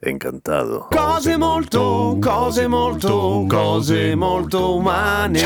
Encantado. Cose molto, cose molto, cose molto umane.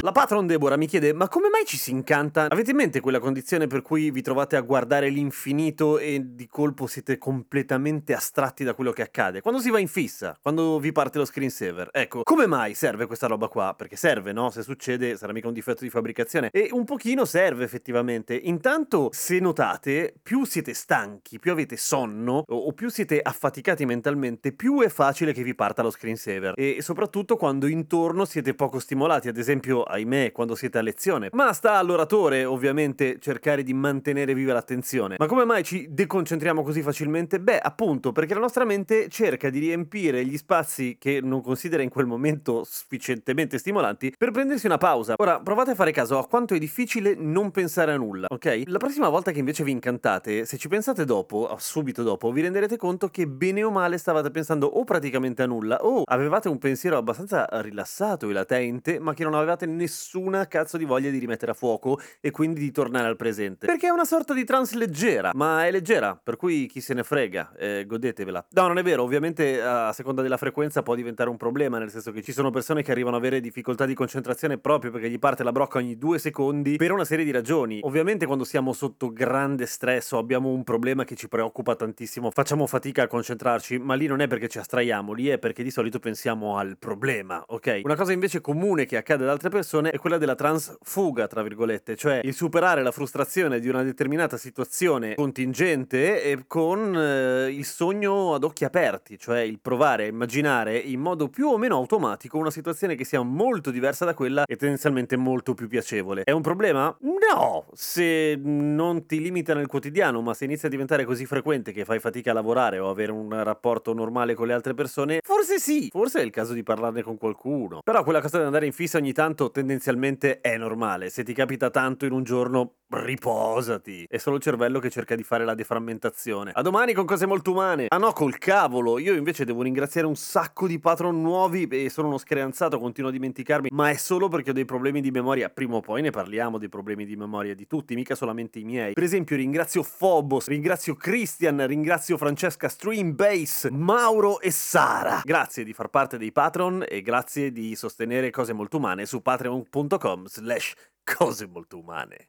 La patron Deborah mi chiede: Ma come mai ci si incanta? Avete in mente quella condizione per cui vi trovate a guardare l'infinito e di colpo siete completamente astratti da quello che accade? Quando si va in fissa, quando vi parte lo screensaver. Ecco, come mai serve questa roba qua? Perché serve, no? Se succede, sarà mica un difetto di fabbricazione. E un pochino serve effettivamente. Intanto, se notate, più siete stanchi, più avete sonno, o più siete affaticati mentalmente mentalmente, più è facile che vi parta lo screensaver. E soprattutto quando intorno siete poco stimolati, ad esempio, ahimè, quando siete a lezione. Ma sta all'oratore, ovviamente, cercare di mantenere viva l'attenzione. Ma come mai ci deconcentriamo così facilmente? Beh, appunto, perché la nostra mente cerca di riempire gli spazi che non considera in quel momento sufficientemente stimolanti per prendersi una pausa. Ora, provate a fare caso a quanto è difficile non pensare a nulla, ok? La prossima volta che invece vi incantate, se ci pensate dopo, subito dopo, vi renderete conto che bene o male male stavate pensando o praticamente a nulla o avevate un pensiero abbastanza rilassato e latente, ma che non avevate nessuna cazzo di voglia di rimettere a fuoco e quindi di tornare al presente. Perché è una sorta di trance leggera, ma è leggera, per cui chi se ne frega, eh, godetevela. No, non è vero, ovviamente a seconda della frequenza può diventare un problema, nel senso che ci sono persone che arrivano ad avere difficoltà di concentrazione proprio perché gli parte la brocca ogni due secondi per una serie di ragioni. Ovviamente quando siamo sotto grande stress o abbiamo un problema che ci preoccupa tantissimo, facciamo fatica a concentrarci ma lì non è perché ci astraiamo, lì è perché di solito pensiamo al problema, ok? Una cosa invece comune che accade ad altre persone è quella della transfuga, tra virgolette, cioè il superare la frustrazione di una determinata situazione contingente e con eh, il sogno ad occhi aperti, cioè il provare a immaginare in modo più o meno automatico una situazione che sia molto diversa da quella e tendenzialmente molto più piacevole. È un problema? No, se non ti limita nel quotidiano, ma se inizia a diventare così frequente che fai fatica a lavorare o avere un rapporto rapporto normale con le altre persone, forse sì, forse è il caso di parlarne con qualcuno. Però quella cosa di andare in fissa ogni tanto tendenzialmente è normale. Se ti capita tanto in un giorno, riposati. È solo il cervello che cerca di fare la deframmentazione. A domani con cose molto umane. Ah no, col cavolo. Io invece devo ringraziare un sacco di patron nuovi e sono uno screanzato, continuo a dimenticarmi, ma è solo perché ho dei problemi di memoria. Prima o poi ne parliamo dei problemi di memoria di tutti, mica solamente i miei. Per esempio, ringrazio Phobos, ringrazio Christian, ringrazio Francesca Streambase, Mauro e Sara. Grazie di far parte dei patron e grazie di sostenere cose molto umane su patreon.com slash cose molto umane.